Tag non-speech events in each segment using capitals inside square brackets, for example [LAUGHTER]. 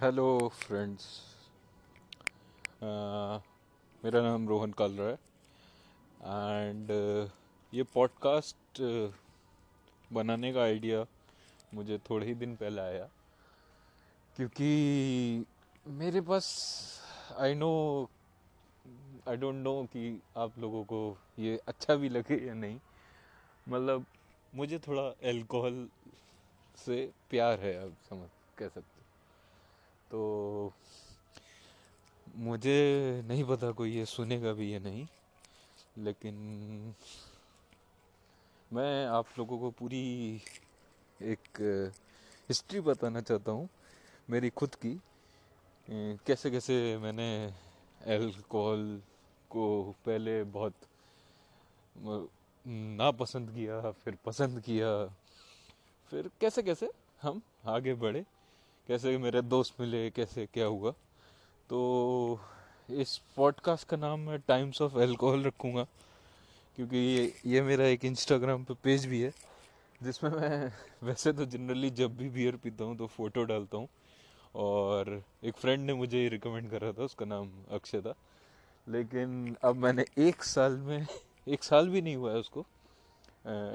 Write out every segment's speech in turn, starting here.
Hello friends मेरा नाम रोहन कालरा है। एंड ये पॉडकास्ट बनाने का आइडिया मुझे थोड़े ही दिन पहले आया। क्योंकि मेरे पास I know I don't know कि आप लोगों को ये अच्छा भी लगे या नहीं। मतलब मुझे थोड़ा अल्कोहल से प्यार है आप समझ, कह सकते तो मुझे नहीं पता कोई ये सुनेगा भी या नहीं, लेकिन मैं आप लोगों को पूरी एक हिस्ट्री बताना चाहता हूँ मेरी खुद की। कैसे कैसे मैंने अल्कोहल को पहले बहुत ना पसंद किया, फिर पसंद किया, फिर कैसे कैसे हम आगे बढ़े। कैसे मेरे दोस्त मिले, कैसे, क्या हुआ। तो इस पॉडकास्ट का नाम मैं टाइम्स ऑफ़ एल्कोहल रखूँगा, क्योंकि ये ये मेरा एक इंस्टाग्राम पे पेज भी है, जिसमें मैं वैसे तो जनरली जब भी बियर पीता हूँ तो फ़ोटो डालता हूँ, और एक फ्रेंड ने मुझे ये रिकमेंड करा था, उसका नाम अक्षय था। लेकिन अब मैंने एक साल में, एक साल भी नहीं हुआ है उसको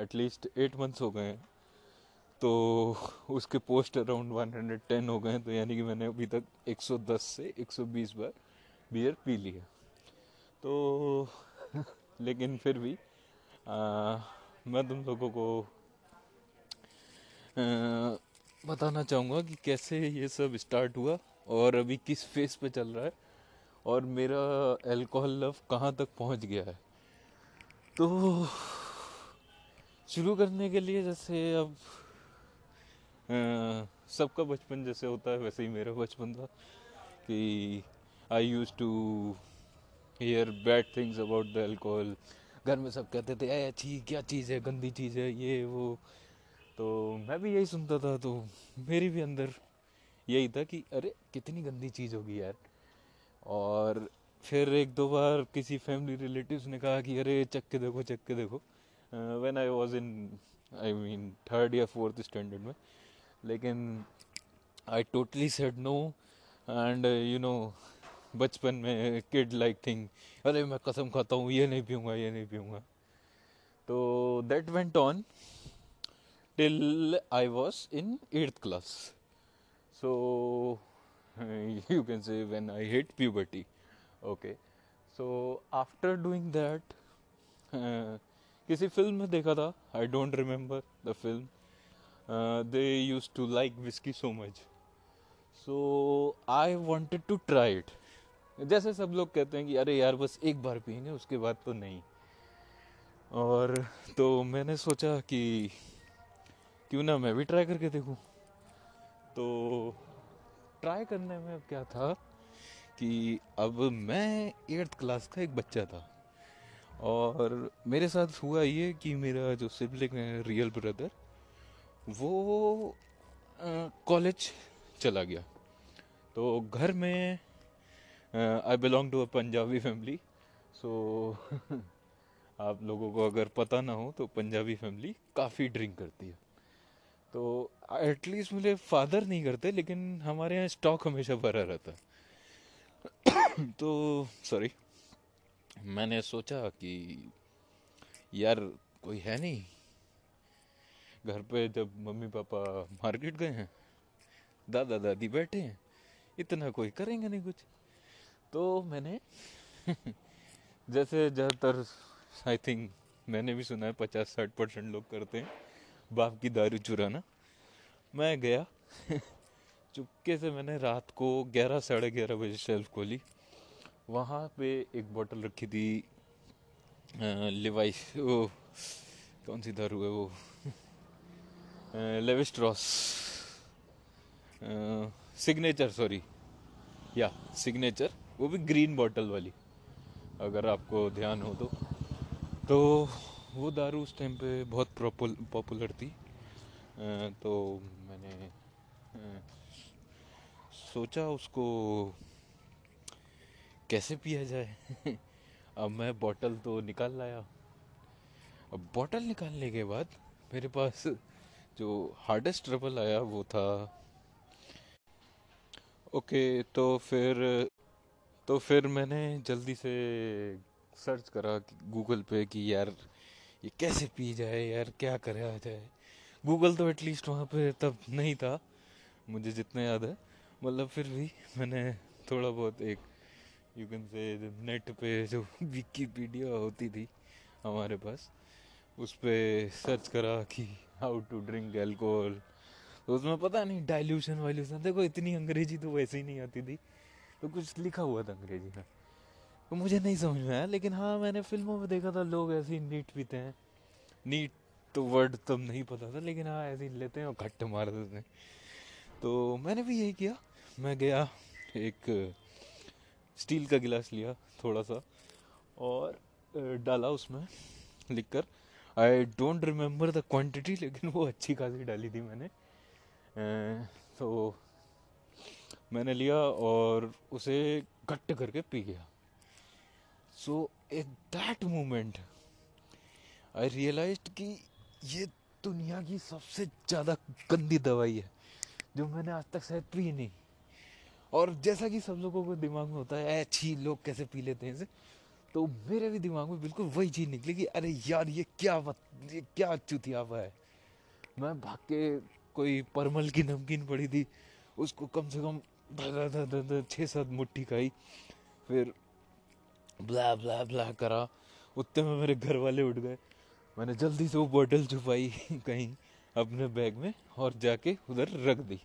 एटलीस्ट एट मंथ्स हो गए हैं। तो उसके पोस्ट अराउंड 110 हो गए तो यानी कि मैंने अभी तक 110 से 120 बार बियर पी लिया तो [LAUGHS] लेकिन फिर भी आ, मैं तुम लोगों को आ, बताना चाहूँगा कि कैसे ये सब स्टार्ट हुआ और अभी किस फेस पे चल रहा है और मेरा अल्कोहल लव कहाँ तक पहुँच गया है। तो शुरू करने के लिए जैसे अब सबका बचपन जैसे होता है, वैसे ही मेरा बचपन था कि I use to hear bad things about the alcohol घर में सब कहते थे अरे अच्छी क्या चीज़ है? गंदी चीज़ है, ये, वो। तो मैं भी यही सुनता था तो मेरी भी अंदर यही था कि, अरे, कितनी गंदी चीज़ होगी यार। और फिर एक दो बार किसी फैमिली रिलेटिव्स ने कहा कि, अरे चक के देखो चक के देखो। When I was in I mean third या फोर्थ स्टैंडर्ड में लेकिन I totally said no and you know बचपन में किड लाइक थिंग अरे, मैं कसम खाता हूँ, ये नहीं पीऊँगा, ये नहीं पीऊँगा। तो that went on till I was in eighth class so you can say when I hit puberty okay so after doing that किसी फ़िल्म में देखा था? I don't remember the film they used to like whiskey so much. So, i wanted to try it. जैसे सब लोग कहते हैं कि, अरे यार, बस एक बार पियेंगे उसके बाद तो नहीं. और तो मैंने सोचा कि, क्यों ना मैं भी ट्राई करके देखूँ? तो ट्राई करने में अब क्या था कि अब मैं एट्थ क्लास का एक बच्चा था। और मेरे साथ हुआ ये कि मेरा जो सिबलिंग है रियल ब्रदर वो कॉलेज चला गया। तो घर में I belong to a Punjabi family so आप लोगों को अगर पता ना हो तो पंजाबी फैमिली काफ़ी ड्रिंक करती है। तो एटलीस्ट मुझे फादर नहीं करते, लेकिन हमारे यहाँ स्टॉक हमेशा भरा रहता। [COUGHS] तो सॉरी मैंने सोचा कि, यार, कोई है नहीं। घर पे जब मम्मी पापा मार्केट गए हैं, दादा दादी बैठे हैं, इतना कोई करेंगे नहीं कुछ। तो मैंने, [LAUGHS] जैसे ज़्यादातर आई थिंक मैंने भी सुना है पचास साठ परसेंट लोग करते हैं, बाप की दारू चुराना। मैं गया, [LAUGHS] चुपके से मैंने रात को ग्यारह, साढ़े ग्यारह बजे शेल्फ खोली। वहाँ पे एक बोतल रखी थी लिवाइस वो, कौन सी दारू है वो? [LAUGHS] लेविस्ट्रॉस सिग्नेचर सॉरी या सिग्नेचर वो भी ग्रीन बॉटल वाली, अगर आपको ध्यान हो तो। तो वो दारू उस टाइम पे बहुत पॉपुलर थी। तो मैंने सोचा उसको कैसे पिया जाए। [LAUGHS] अब मैं बॉटल तो निकाल लाया। अब बॉटल निकालने के बाद मेरे पास जो हार्डेस्ट ट्रबल आया वो था। ओके तो फिर तो फिर मैंने जल्दी से सर्च करा गूगल पे कि यार, ये कैसे पी जाए, यार क्या करा जाए। गूगल तो एटलीस्ट वहाँ पे तब नहीं था, मुझे जितना याद है। मतलब फिर भी मैंने थोड़ा बहुत एक यू कैन से नेट पे जो विकीपीडिया होती थी हमारे पास, उस पर सर्च करा कि हाउ टू ड्रिंक एल्कोहल तो उसमें पता नहीं डाइल्यूशन वाइल्यूशन देखो इतनी अंग्रेज़ी तो वैसे ही नहीं आती थी। तो कुछ लिखा हुआ था अंग्रेज़ी में। तो मुझे नहीं समझ में आया, लेकिन हाँ मैंने फ़िल्मों में देखा था, लोग ऐसे ही नीट पीते हैं। नीट तो वर्ड तब नहीं पता था, लेकिन हाँ ऐसे ही लेते हैं और घट्ट मार देते हैं। तो मैंने भी यही किया। मैं गया, एक, स्टील का गिलास लिया थोड़ा सा, और डाला उसमें लिख कर I don't remember the quantity लेकिन वो अच्छी खासी डाली थी मैंने। तो मैंने लिया और उसे घट्ट करके पी गया। So at that moment I realize कि ये दुनिया की सबसे ज़्यादा गंदी दवाई है, जो मैंने आज तक शायद पी नहीं। और जैसा कि सब लोगों को दिमाग में होता है अच्छी लोग कैसे पी लेते हैं इसे? तो मेरे भी दिमाग में बिल्कुल वही चीज़ निकली कि अरे यार ये क्या बत, ये क्या चुतियापा है। मैं भाग के कोई परमल की नमकीन पड़ी थी उसको कम से कम छः सात मुट्ठी खाई फिर ब्ला ब्ला ब्ला करा उतने में मेरे घर वाले उठ गए। मैंने जल्दी से वो बॉटल छुपाई [LAUGHS] कहीं अपने बैग में और जाके उधर रख दी।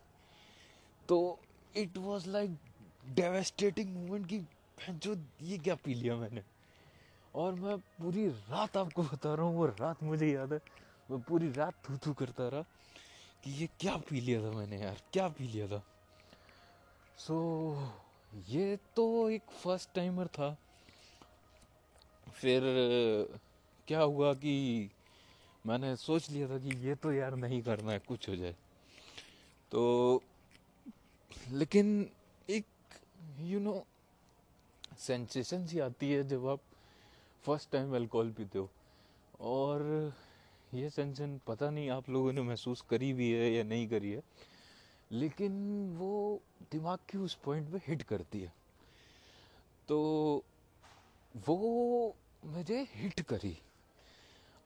तो it was like devastating moment की जो ये क्या पी लिया मैंने? और मैं पूरी रात आपको बता रहा हूँ वो रात मुझे याद है। मैं पूरी रात थू थू करता रहा कि ये क्या पी लिया था मैंने यार क्या पी लिया था। सो so, ये तो एक फ़र्स्ट टाइमर था। फिर क्या हुआ कि मैंने सोच लिया था कि ये तो यार नहीं करना है कुछ हो जाए। तो लेकिन एक यू नो सेंसेशन सी आती है जब आप फ़र्स्ट टाइम अल्कोहल पीते हो? और ये सेंसन पता नहीं आप लोगों ने महसूस करी भी है या नहीं करी है, लेकिन वो दिमाग की उस पॉइंट पे हिट करती है। तो वो मुझे हिट करी।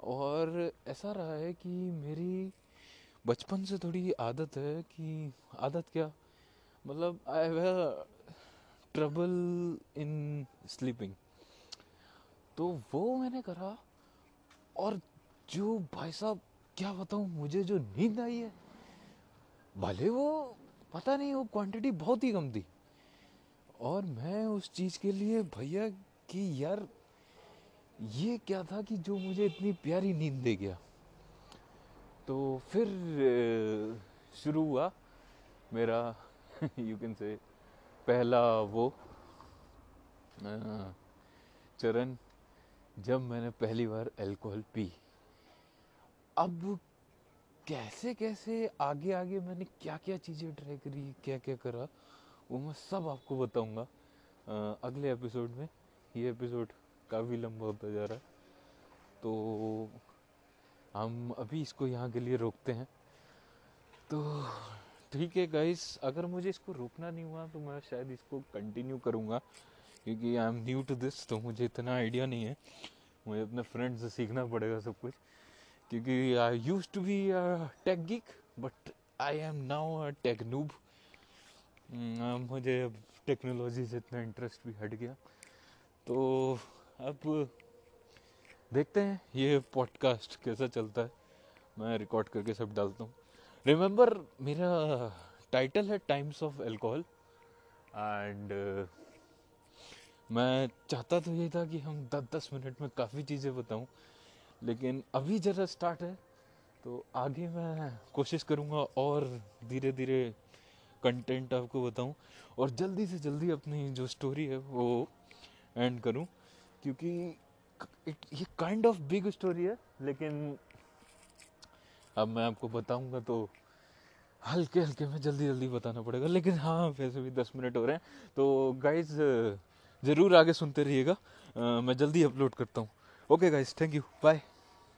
और ऐसा रहा है कि मेरी बचपन से थोड़ी आदत है कि आदत क्या? मतलब I have trouble in sleeping तो वो मैंने करा। और जो भाई साहब, क्या बताऊँ, मुझे जो नींद आई है, भले वो, पता नहीं, वो क्वांटिटी बहुत ही कम थी। और मैं उस चीज़ के लिए भैया कि यार, ये क्या था कि जो मुझे इतनी प्यारी नींद दे गया। तो फिर शुरू हुआ मेरा यू कैन से पहला वो चरण। जब मैंने पहली बार अल्कोहल पी, अब कैसे कैसे आगे आगे मैंने क्या क्या चीज़ें ट्राई करी क्या क्या करा, वो मैं सब आपको बताऊँगा। अगले एपिसोड में ये एपिसोड काफ़ी लंबा होता जा रहा है। तो हम अभी इसको यहाँ के लिए रोकते हैं। तो ठीक है गाइस अगर मुझे इसको रोकना नहीं हुआ तो मैं शायद इसको कंटिन्यू करूँगा। क्योंकि I am new to this तो मुझे इतना आइडिया नहीं है। मुझे अपने फ्रेंड से सीखना पड़ेगा सब कुछ। क्योंकि I use to be tech geek but I am now tech noob मुझे अब टेक्नोलॉजी से इतना इंटरेस्ट भी हट गया। तो अब देखते हैं, ये पॉडकास्ट कैसा चलता है। मैं रिकॉर्ड करके सब डालता हूँ। रिमेंबर मेरा टाइटल है टाइम्स ऑफ़ एल्कोहल एंड मैं चाहता तो ये था कि हम दस दस मिनट में काफ़ी चीज़ें बताऊँ, लेकिन अभी ज़रा स्टार्ट है तो आगे मैं कोशिश करूँगा और धीरे धीरे कंटेंट आपको बताऊँ और जल्दी से जल्दी अपनी जो स्टोरी है वो एंड करूँ, क्योंकि इट ये काइंड ऑफ़ बिग स्टोरी है, लेकिन अब मैं आपको बताऊँगा तो हल्के हल्के में जल्दी जल्दी बताना पड़ेगा, लेकिन हाँ वैसे भी दस मिनट हो रहे हैं। तो गाइज़ ज़रूर आगे सुनते रहिएगा। मैं जल्दी अपलोड करता हूँ। Okay guys thank you bye